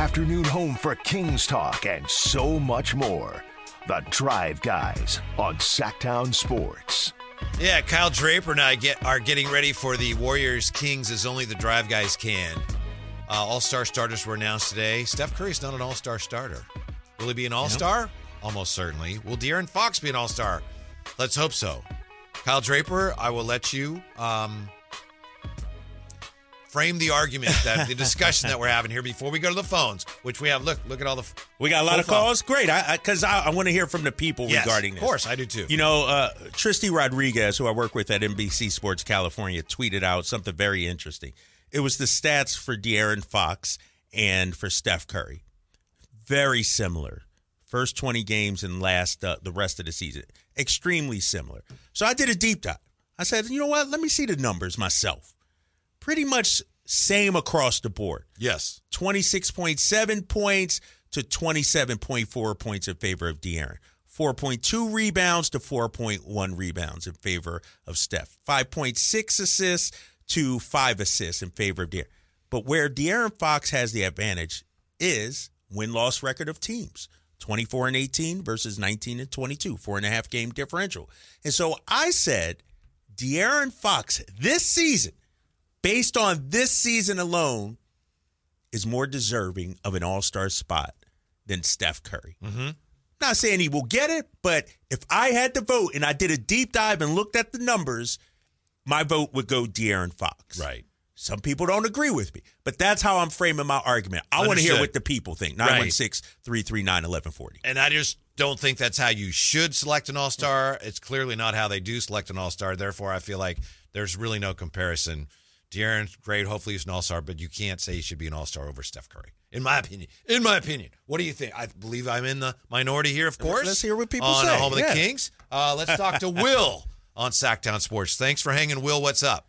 afternoon home for Kings Talk and so much more. The Drive Guys on Sacktown Sports. Yeah, Kyle Draper and I get are getting ready for the Warriors Kings as only the Drive Guys can. Uh, all star starters were announced today. Steph Curry's not an all star starter. Will he be an all star? Almost certainly. Will De'Aaron Fox be an all star? Let's hope so. Kyle Draper, I will let you um, frame the argument that the discussion that we're having here before we go to the phones, which we have. Look, look at all the. We got a lot of phone. calls. Great, I because I, I, want to hear from the people Yes, regarding this. of course, I do too. You know, uh, Tristy Rodriguez, who I work with at NBC Sports California, tweeted out something very interesting. It was the stats for De'Aaron Fox and for Steph Curry, very similar. First twenty games and last uh, the rest of the season, extremely similar. So I did a deep dive. I said, you know what? Let me see the numbers myself. Pretty much same across the board. Yes. 26.7 points to 27.4 points in favor of De'Aaron. 4.2 rebounds to 4.1 rebounds in favor of Steph. 5.6 assists to 5 assists in favor of De'Aaron. But where De'Aaron Fox has the advantage is win-loss record of teams. 24 and 18 versus 19 and 22, four and a half game differential. And so I said, De'Aaron Fox this season, based on this season alone, is more deserving of an all star spot than Steph Curry. Mm-hmm. Not saying he will get it, but if I had to vote and I did a deep dive and looked at the numbers, my vote would go De'Aaron Fox. Right. Some people don't agree with me, but that's how I'm framing my argument. I want to hear what the people think. Right. 916 339 1140. And I just don't think that's how you should select an all star. It's clearly not how they do select an all star. Therefore, I feel like there's really no comparison. De'Aaron's great. Hopefully, he's an all star, but you can't say he should be an all star over Steph Curry. In my opinion. In my opinion. What do you think? I believe I'm in the minority here, of course. Let's hear what people on say. the home of the Kings. Uh, let's talk to Will on Sacktown Sports. Thanks for hanging, Will. What's up?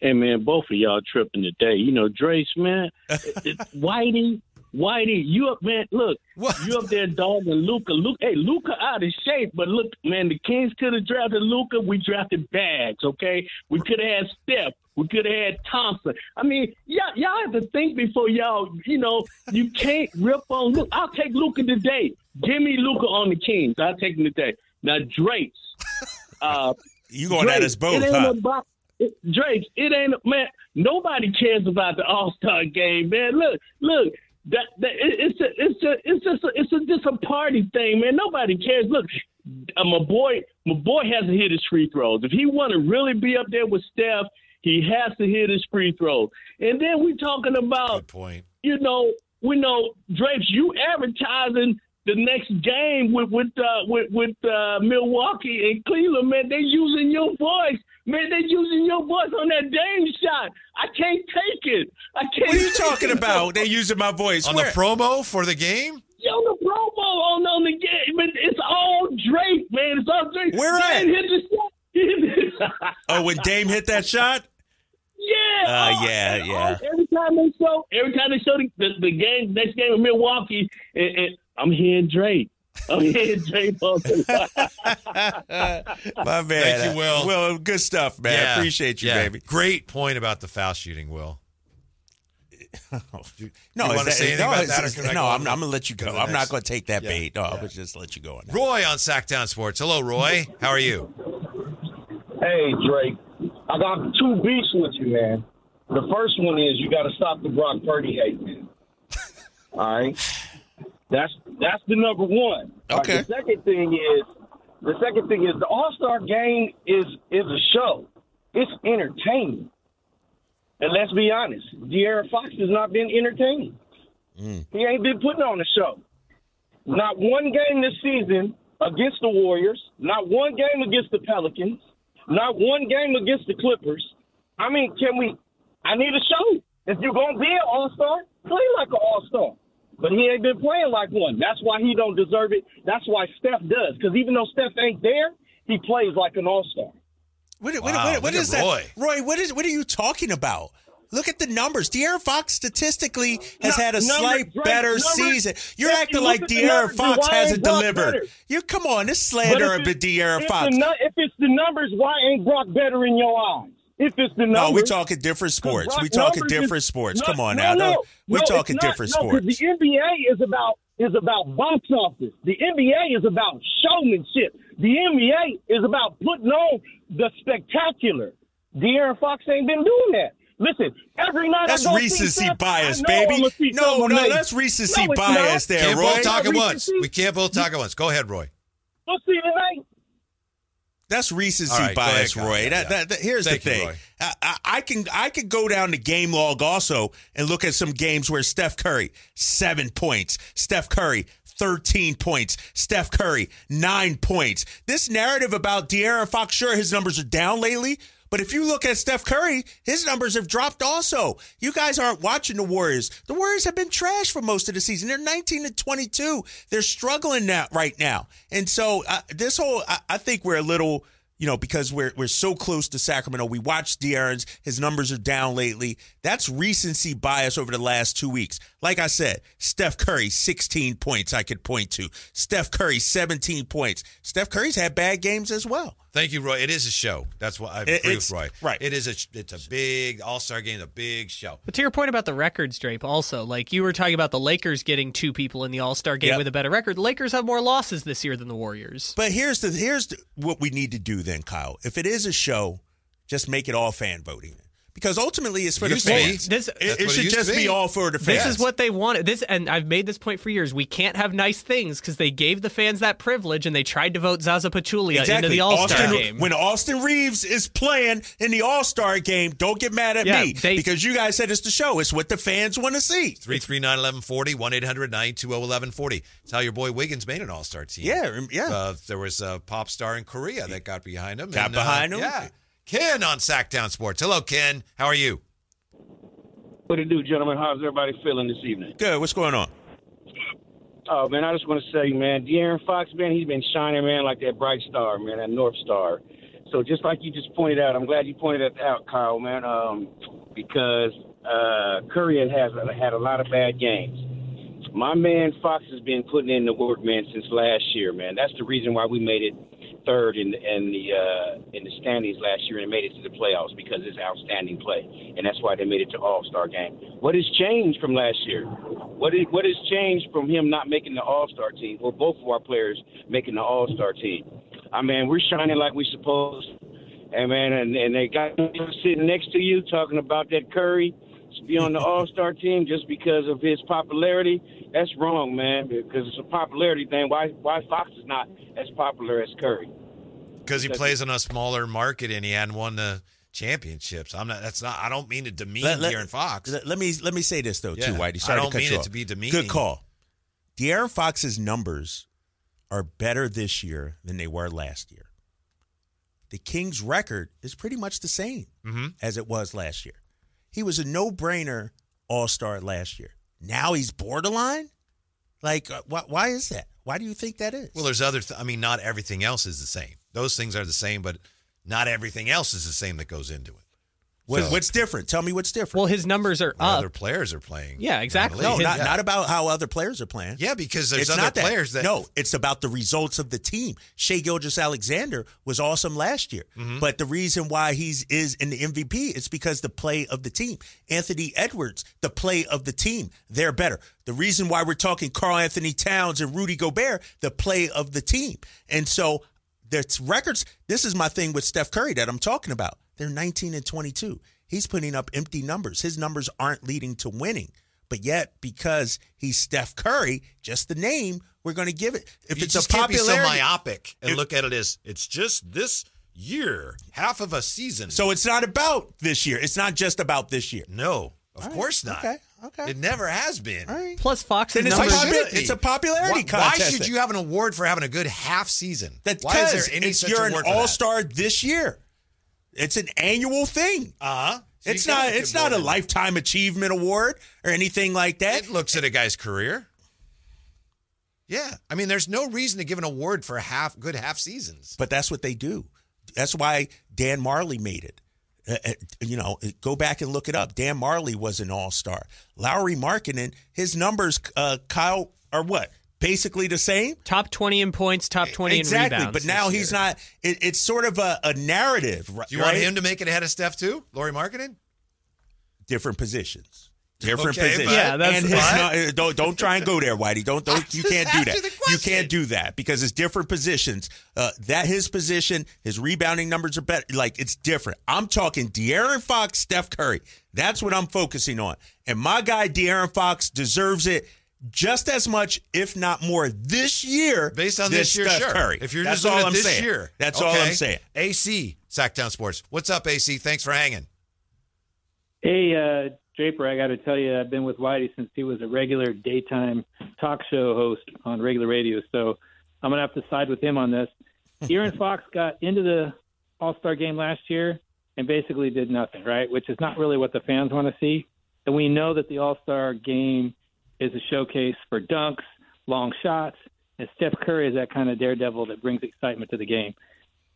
Hey man, both of y'all tripping today. You know, Drace, man, Whitey, Whitey, you up, man? Look, What? you up there dogging Luka. Luka, hey, Luka out of shape, but look, man, the Kings could have drafted Luka. We drafted Bags, okay? We could have had Steph. We could have had Thompson. I mean, y'all, y'all have to think before y'all. You know, you can't rip on Luka. I'll take Luka today. Give me Luka on the Kings. I'll take him today. Now, Drake's. Uh, You going at Drake, us both, huh? About, it, Drake, it ain't man. Nobody cares about the All Star game, man. Look, look. That, that it, it's a, it's a, it's just a, it's a, just a party thing, man. Nobody cares. Look, uh, my boy, my boy has to hit his free throws. If he want to really be up there with Steph, he has to hit his free throws. And then we talking about Good point. you know, we know Drapes, you advertising the next game with with uh, with, with uh, Milwaukee and Cleveland, man. They using your voice, man. They using your voice on that Dame shot. I can't take it. I can't. What are you talking it. about? They're using my voice. On Where- the promo for the game? Yo, the promo on on the game, man, it's all Drake, man. It's all Drake. Where at? Hit the shot. Oh, when Dame hit that shot? Yeah. Uh, oh, yeah, yeah. oh, every time they show, every time they show the, the, the game, next game in Milwaukee, and, and I'm hearing Drake. I'm hearing Drake. on the- My man. Thank you, Will. Will, good stuff, man. Yeah. Appreciate you, Yeah. baby. Great point about the foul shooting, Will. No, You wanna that- say anything no, about that, or it's- can I no, go I'm, I'm gonna let you to go. I'm next? not gonna take that Yeah, bait. No, I yeah. would just let you go on. That. Roy on Sacktown Sports. Hello, Roy. How are you? Hey, Drake, I got two beats with you, man. The first one is you got to stop the Brock Purdy hate, man. All right, that's that's the number one. All right, Okay. the second thing is the second thing is the All Star game is is a show. It's entertaining. And let's be honest, De'Aaron Fox has not been entertaining. Mm. He ain't been putting on a show. Not one game this season against the Warriors. Not one game against the Pelicans. Not one game against the Clippers. I mean, can we? I need a show. If you're gonna be an All Star, play like an All Star. But he ain't been playing like one. That's why he don't deserve it. That's why Steph does. Because even though Steph ain't there, he plays like an All Star. What, what, Wow, what- what look is at that, Roy. Roy? What is? What are you talking about? Look at the numbers. De'Aaron Fox statistically has No- had a numbers, slight Drake, better numbers- season. You're acting you like look at De'Aaron numbers, Fox hasn't Brock delivered. better? You come on, this But slander if of it- De'Aaron Fox. the if it's the numbers, why ain't Brock better in your eyes? If it's the No, we're talking different sports. Because We talking numbers is- different sports. No, Come on no, now. No, No, we're no, talking it's not. different no, 'cause sports. The NBA is about is about box office. The NBA is about showmanship. The NBA is about putting on the spectacular. De'Aaron Fox ain't been doing that. Listen, every night That's I go see recency Steph, bias, I know baby. I'ma No, no, amazing. that's recency No, bias not. there, Can't Roy. both talk at once. We can't both talk at once. Go ahead, Roy. We'll see you tonight. That's recency right, bias, ahead, Roy. Yeah, that, yeah. that, that- here's Thank the thing. Roy. I, I, can I could go down the game log also and look at some games where Steph Curry seven points, Steph Curry thirteen points, Steph Curry nine points. This narrative about De'Aaron Fox, sure his numbers are down lately. But if you look at Steph Curry, his numbers have dropped also. You guys aren't watching the Warriors. The Warriors have been trash for most of the season. They're 19 to 22. They're struggling now right now. And so uh, this whole, I, I think we're a little, you know, because we're we're so close to Sacramento. We watched De'Aaron's. His numbers are down lately. That's recency bias over the last two weeks. Like I said, Steph Curry, 16 points I could point to. Steph Curry, 17 points. Steph Curry's had bad games as well. Thank you, Roy. It is a show. That's what I It- agree it's- with Roy. right. It is a it's a big All Star game, a big show. But to your point about the records, Drape, also, like you were talking about the Lakers getting two people in the All Star game Yep. with a better record. The Lakers have more losses this year than the Warriors. But here's the here's the, what we need to do then, Kyle. If it is a show, just make it all fan voting. Because ultimately, it's for the Used to fans. This- it, it what it should just be be. all for the fans. This is what they wanted. This, and I've made this point for years. We can't have nice things because they gave the fans that privilege, and they tried to vote Zaza Pachulia into the All Star game. When Austin Reaves is playing in the All Star game, don't get mad at Yeah, me they- because you guys said it's the show. It's what the fans want to see. 339 1140, 1 800 920 1140. It's how your boy Wiggins made an All Star team. Yeah, yeah. Uh, there was a pop star in Korea that got behind him. Got and, uh, behind him? Yeah. Ken on Sacktown Sports. Hello, Ken. How are you? What do you do, gentlemen? How's everybody feeling this evening? Good. What's going on? Oh man, I just want to say, man, De'Aaron Fox, man, he's been shining, man, like that bright star, man, that North Star. So just like you just pointed out, I'm glad you pointed that out, Kyle, man, um, because uh, Curry has had a lot of bad games. My man Fox has been putting in the work, man, since last year, man. That's the reason why we made it third in the in the uh, in the standings last year and made it to the playoffs because it's outstanding play, and that's why they made it to All Star game. What has changed from last year? What is, what has changed from him not making the All Star team, or both of our players making the All Star team? I mean, we're shining like we supposed, and man, and, and they got sitting next to you talking about that Curry to be on the All Star team just because of his popularity. That's wrong, man. Because it's a popularity thing. Why why Fox is not as popular as Curry? Because he plays in a smaller market and he hadn't won the championships. I'm not. That's not. I don't mean to demean Let- let- De'Aaron Fox. Let, let me let me say this though, too, Yeah. Whitey. I Sorry don't to cut mean you it off. to be demeaning. Good call. De'Aaron Fox's numbers are better this year than they were last year. The Kings' record is pretty much the same Mm-hmm. as it was last year. He was a no-brainer All-Star last year. Now he's borderline. Like, uh, why, why is that? Why do you think that is? Well, there's other. Th- I mean, not everything else is the same. Those things are the same, but not everything else is the same that goes into it. What- so- what's different? Tell me what's different. well, his numbers are The up. other players are playing. Yeah, exactly. no, league. not, Yeah. not about how other players are playing. Yeah, because there's it's other not that. players that no, it's about the results of the team. Shai Gilgeous-Alexander was awesome last year, Mm-hmm. but the reason why he's is in the MVP is because the play of the team. Anthony Edwards, the play of the team, they're better. The reason why we're talking Karl-Anthony Towns and Rudy Gobert, the play of the team, and so there's records. This is my thing with Steph Curry that I'm talking about. They're 19 and 22. He's putting up empty numbers. His numbers aren't leading to winning. But yet, because he's Steph Curry, just the name, we're going to give it. If you it's just a can't be so popularity, myopic and If- look at it as it's just this year, half of a season. so it's not about this year. It's not just about this year. no, of course not. Okay, okay. It never has been. All right. Plus, Fox's Then it's a numbers. Why popu- should it it's a popularity why, contest. Why should you have an award for having a good half season? That's why is because there any it's such you're an for all star this year. It's an annual thing. Uh huh. it's not. It's not a lifetime achievement award or anything like that. It looks at a guy's career. Yeah, I mean, there's no reason to give an award for half good half seasons. But that's what they do. That's why Dan Majerle made it. Uh, uh, you know, go back and look it up. Dan Majerle was an all star. Lauri Markkanen, his numbers, uh, Kyle, are what? Basically the same. Top 20 in points, top 20 exactly, in rebounds. Exactly. But now he's year. not. It, it's sort of a, a narrative, right? Do you want him to make it ahead of Steph too? Lauri Markkanen? different positions. Different Okay, positions. Yeah, that's and his, fine. no, don't don't try and go there, Whitey. Don't don't you can't do that. you the You question. can't do that because it's different positions. Uh, that his position, his rebounding numbers are better. Like it's different. I'm talking De'Aaron Fox, Steph Curry. That's what I'm focusing on. And my guy De'Aaron Fox deserves it just as much, if not more, this year. Based on this year, Steph sure. Curry. If you're That's just looking all I'm this saying. year, That's all I'm saying. AC Sacktown Sports. What's up, AC? Thanks for hanging. Hey, uh, Draper, I got to tell you, I've been with Whitey since he was a regular daytime talk show host on regular radio. So I'm going to have to side with him on this. Aaron Fox got into the All Star game last year and basically did nothing, right? Which is not really what the fans want to see. And we know that the All Star game is a showcase for dunks, long shots, and Steph Curry is that kind of daredevil that brings excitement to the game.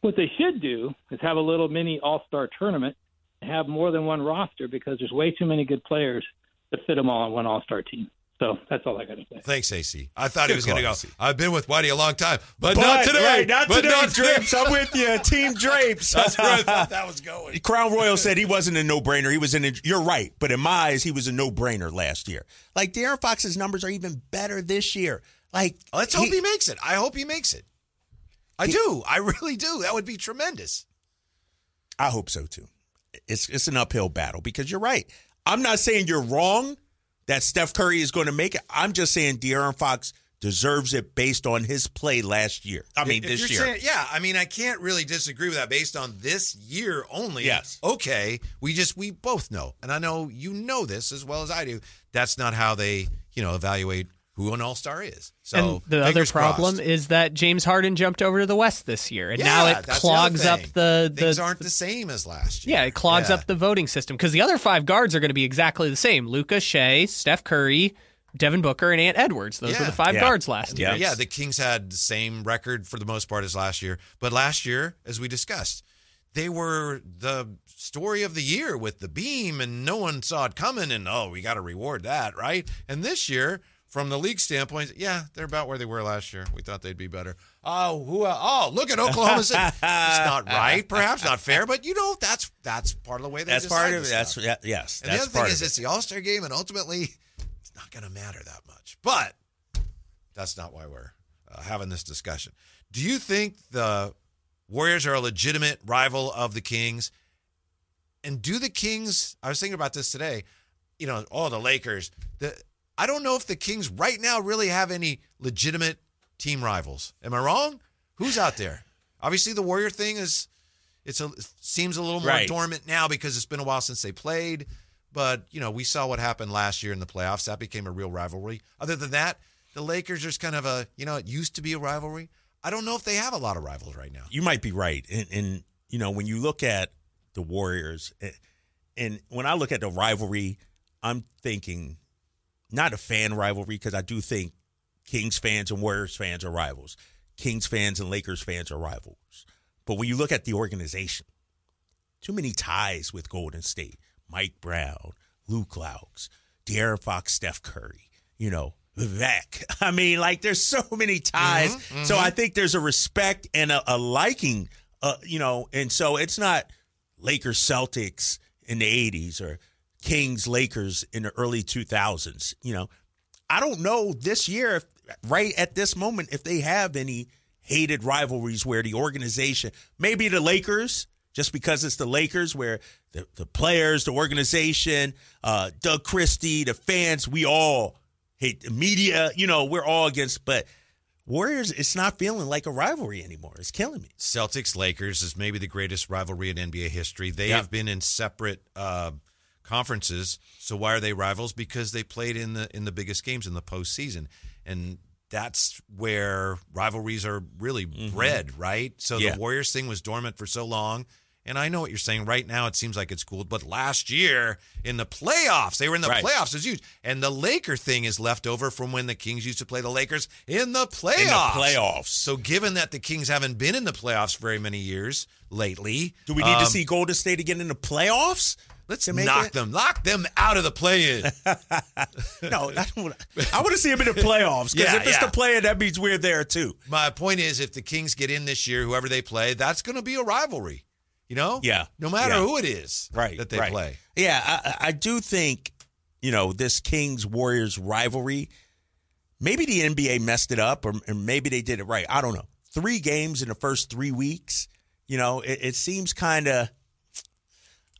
What they should do is have a little mini All Star tournament and have more than one roster because there's way too many good players to fit them all on one All Star team. So that's all I got to say. Thanks, AC. I thought he was going to go. AC. I've been with Whitey a long time, but, But, not today. right, not but today, not. Drapes. I'm with you, Team Drapes. That's where I thought that was going. Crown Royal said he wasn't a no-brainer. He was in. A, you're right, but in my eyes, he was a no-brainer last year. Like De'Aaron Fox's numbers are even better this year. Like Let's hope he makes it. I hope he makes it. I do. I really do. That would be tremendous. I hope so too. It's it's an uphill battle because you're right. I'm not saying you're wrong that Steph Curry is going to make it. I'm just saying De'Aaron Fox deserves it based on his play last year. I mean, If this year. saying- yeah, I mean, I can't really disagree with that based on this year only. Yes. Okay. We just, we both know, and I know you know this as well as I do. That's not how they, you know, evaluate who an all star is. So and the other problem crossed. is that James Harden jumped over to the West this year, and Yeah, now it that's the clogs up thing. the things aren't the same as last year. yeah, it clogs Yeah. up the voting system because the other five guards are going to be exactly the same: Luka, Shai, Steph Curry, Devin Booker, and Ant Edwards. Those were the five Yeah. guards last Yeah. year. Yeah, the Kings had the same record for the most part as last year. But last year, as we discussed, they were the story of the year with the beam, and no one saw it coming. And oh, we got to reward that, right? And this year, from the league standpoint, yeah, they're about where they were last year. We thought they'd be better. Oh, who? Uh, oh, look at Oklahoma City. it's not right, perhaps not fair, but you know that's that's part of the way they. That's part of it. That's yeah, yes. And that's the other thing is, of it's the All Star game, and ultimately, it's not going to matter that much. But that's not why we're uh, having this discussion. Do you think the Warriors are a legitimate rival of the Kings? And do the Kings? I was thinking about this today. You know, oh, the Lakers. The I don't know if the Kings right now really have any legitimate team rivals. Am I wrong? Who's out there? Obviously, the Warrior thing is it's a it seems a little more Right. dormant now because it's been a while since they played. But you know, we saw what happened last year in the playoffs. That became a real rivalry. Other than that, the Lakers are just kind of a you know it used to be a rivalry. I don't know if they have a lot of rivals right now. you might be right. And, and you know, when you look at the Warriors, and, and when I look at the rivalry, I'm thinking not a fan rivalry because I do think Kings fans and Warriors fans are rivals. Kings fans and Lakers fans are rivals. But when you look at the organization, too many ties with Golden State. Mike Brown, Luke Loucks, De'Aaron Fox, Steph Curry, you know, Vivek. I mean, like there's so many ties. So I think there's a respect and a, a liking, uh, you know, and so it's not Lakers Celtics in the 80s or Kings Lakers in the early 2000s. You know, I don't know this year, if, right at this moment, if they have any hated rivalries where the organization, maybe the Lakers, just because it's the Lakers, where the, the players, the organization, uh, Doug Christie, the fans, we all hate the media, you know, we're all against, but Warriors, it's not feeling like a rivalry anymore. It's killing me. Celtics Lakers is maybe the greatest rivalry in NBA history. They Yeah. have been in separate uh, conferences. So why are they rivals? Because they played in the in the biggest games in the postseason, and that's where rivalries are really bred, right? So Yeah. the Warriors thing was dormant for so long. And I know what you're saying. Right now, it seems like it's cooled, but last year in the playoffs, they were in the Right. playoffs. It was huge, and the Laker thing is left over from when the Kings used to play the Lakers in the playoffs. playoffs. So, given that the Kings haven't been in the playoffs very many years lately, Do we need to um, see Golden State again in the playoffs? Let's knock them, knock them out of the play-in. No, I don't. I want to see him in the playoffs because Yeah, if it's yeah. the play-in, that means we're there too. My point is, if the Kings get in this year, whoever they play, that's going to be a rivalry. You know, Yeah. no matter Yeah. who it is, right that they right. play. Yeah, I, I I do think you know this Kings Warriors rivalry. Maybe the NBA messed it up, or, or maybe they did it right. I don't know. Three games in the first three weeks. You know, it, it seems kind of.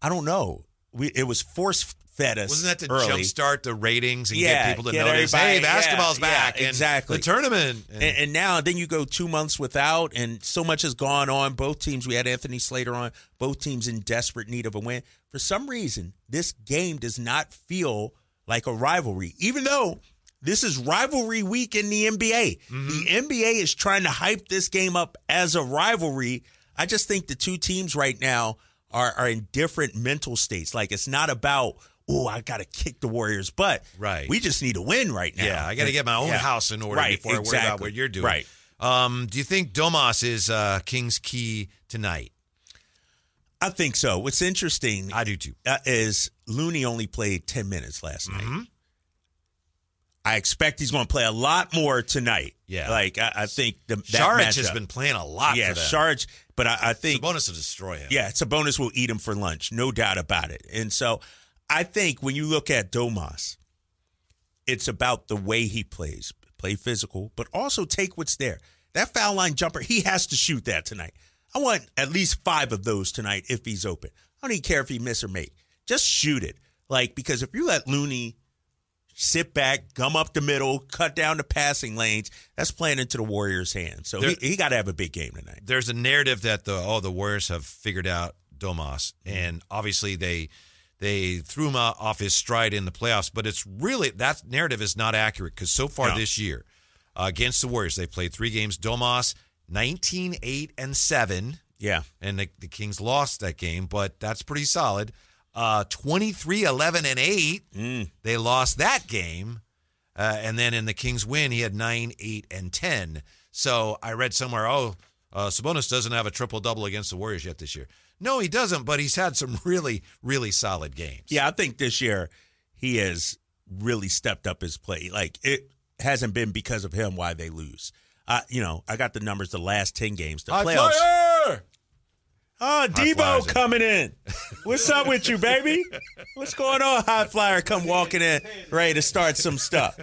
I don't know. We it was force fed us. Wasn't that to early. jumpstart the ratings and Yeah, get people to get notice? Hey, basketball's yeah, yeah, back! and exactly. the tournament. And- And, and now, then you go two months without, and so much has gone on. Both teams, we had Anthony Slater on, both teams in desperate need of a win. For some reason, this game does not feel like a rivalry, even though this is rivalry week in the NBA. Mm-hmm. The NBA is trying to hype this game up as a rivalry. I just think the two teams right now are, are in different mental states. Like, it's not about, oh, I got to kick the Warriors, but Right. we just need to win right now. yeah, I got to get my own Yeah. house in order Right, before I worry about what you're doing. Right. Um, do you think Domas is uh, King's key tonight? I think so. What's interesting I do too. uh, is Looney only played 10 minutes last Mm-hmm. night. I expect he's going to play a lot more tonight. Yeah. Like, I, I think the, that Saric has been playing a lot Yeah, for them. Saric, but I, I think, Sabonis to destroy him. yeah, it's a bonus we'll eat him for lunch. No doubt about it. And so I think when you look at Domas, it's about the way he plays. Play physical, but also take what's there. That foul line jumper, he has to shoot that tonight. I want at least five of those tonight if he's open. I don't even care if he miss or make. Just shoot it. Like, because if you let Looney sit back, gum up the middle, cut down the passing lanes, that's playing into the Warriors' hands. So he, There- he got to have a big game tonight. there's a narrative that the oh the Warriors have figured out Domas, and obviously they they threw him off his stride in the playoffs. But it's really that narrative is not accurate because so far No. this year uh, against the Warriors they played three games. Domas 19 8 and seven, Yeah. and the, the Kings lost that game, but that's pretty solid. Uh, 23 11 and eight, they lost that game. Uh, and then in the Kings win, he had nine, eight, and ten. So I read somewhere, oh, uh, Sabonis doesn't have a triple double against the Warriors yet this year. No, he doesn't, but he's had some really, really solid games. Yeah, I think this year he has really stepped up his play. Like it hasn't been because of him why they lose. Uh, you know, I got the numbers the last 10 games. The playoffs. Oh, flyers. Debo coming in. What's up with you, baby? What's going on, High Flyer? Come walking in, ready to start some stuff.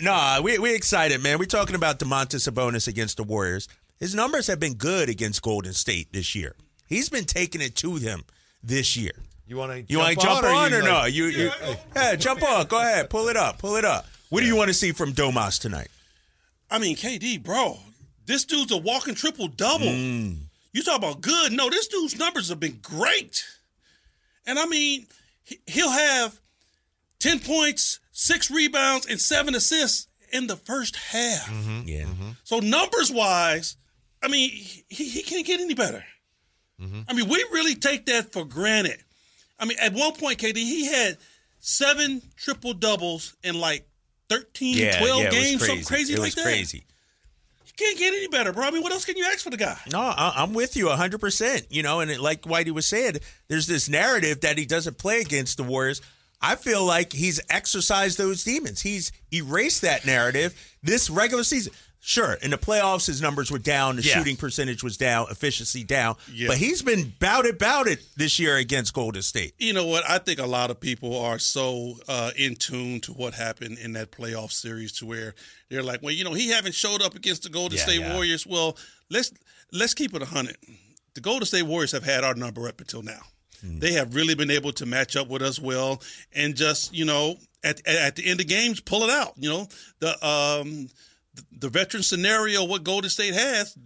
Nah, we we excited, man. We're talking about Domantas Sabonis against the Warriors. His numbers have been good against Golden State this year. He's been taking it to them this year. You want to You want to jump on, or no? You, you, yeah, jump on. Go ahead, pull it up, pull it up. What do you want to see from Domas tonight? I mean, KD, bro, this dude's a walking triple double. Mm. You talk about good? No, this dude's numbers have been great. And I mean, he- he'll have 10 points, six rebounds, and seven assists in the first half. Mm-hmm. Yeah. Mm-hmm. So, numbers wise, I mean, he, he can't get any better. Mm-hmm. I mean, we really take that for granted. I mean, at one point, KD, he had seven triple doubles in like 13, Yeah, 12 yeah, games, crazy. something crazy it like that. crazy. Can't get any better, bro. I mean, what else can you ask for the guy? No, I, I'm with you 100%. You know, and it, like Whitey was saying, there's this narrative that he doesn't play against the Warriors. I feel like he's exercised those demons. He's erased that narrative this regular season. Sure, in the playoffs, his numbers were down, the Yeah. shooting percentage was down, efficiency down. Yeah. But he's been bout it, bout it this year against Golden State. You know what? I think a lot of people are so uh, in tune to what happened in that playoff series to where they're like, well, you know, he haven't showed up against the Golden Yeah, State. Warriors. Well, let's let's keep it hundred. The Golden State Warriors have had our number up until now. They have really been able to match up with us well, and just you know, at at the end of games, pull it out. You know, the um the, veteran scenario what Golden State has.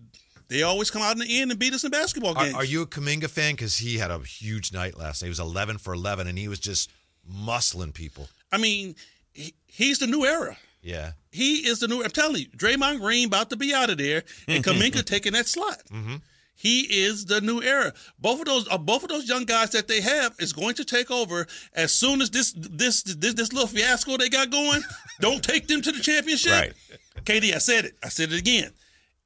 They always come out in the end and beat us in basketball games. are you a Kuminga fan? Because he had a huge night last night. He was 11 for 11, and he was just muscling people. I mean, he, he's the new era. Yeah. He is the new. I'm telling you, Draymond Green about to be out of there, and Kuminga taking that slot. He is the new era. Both of those, uh, both of those young guys that they have is going to take over as soon as this this this, this little fiasco they got going. don't take them to the championship. Right. KD, I said it. I said it again.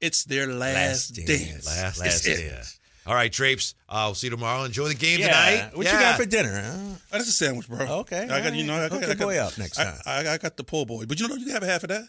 It's their last, Last dance. dance. Last It's dance. it. All right, Drapes. Uh, we'll see you tomorrow. Enjoy the game Yeah. tonight. What Yeah. you got for dinner? Huh? Oh, that's a sandwich, bro. Okay, I got you know. I got, Hook I got, boy up next I- time. I, I got the poor boy, but you know you can have a half of that.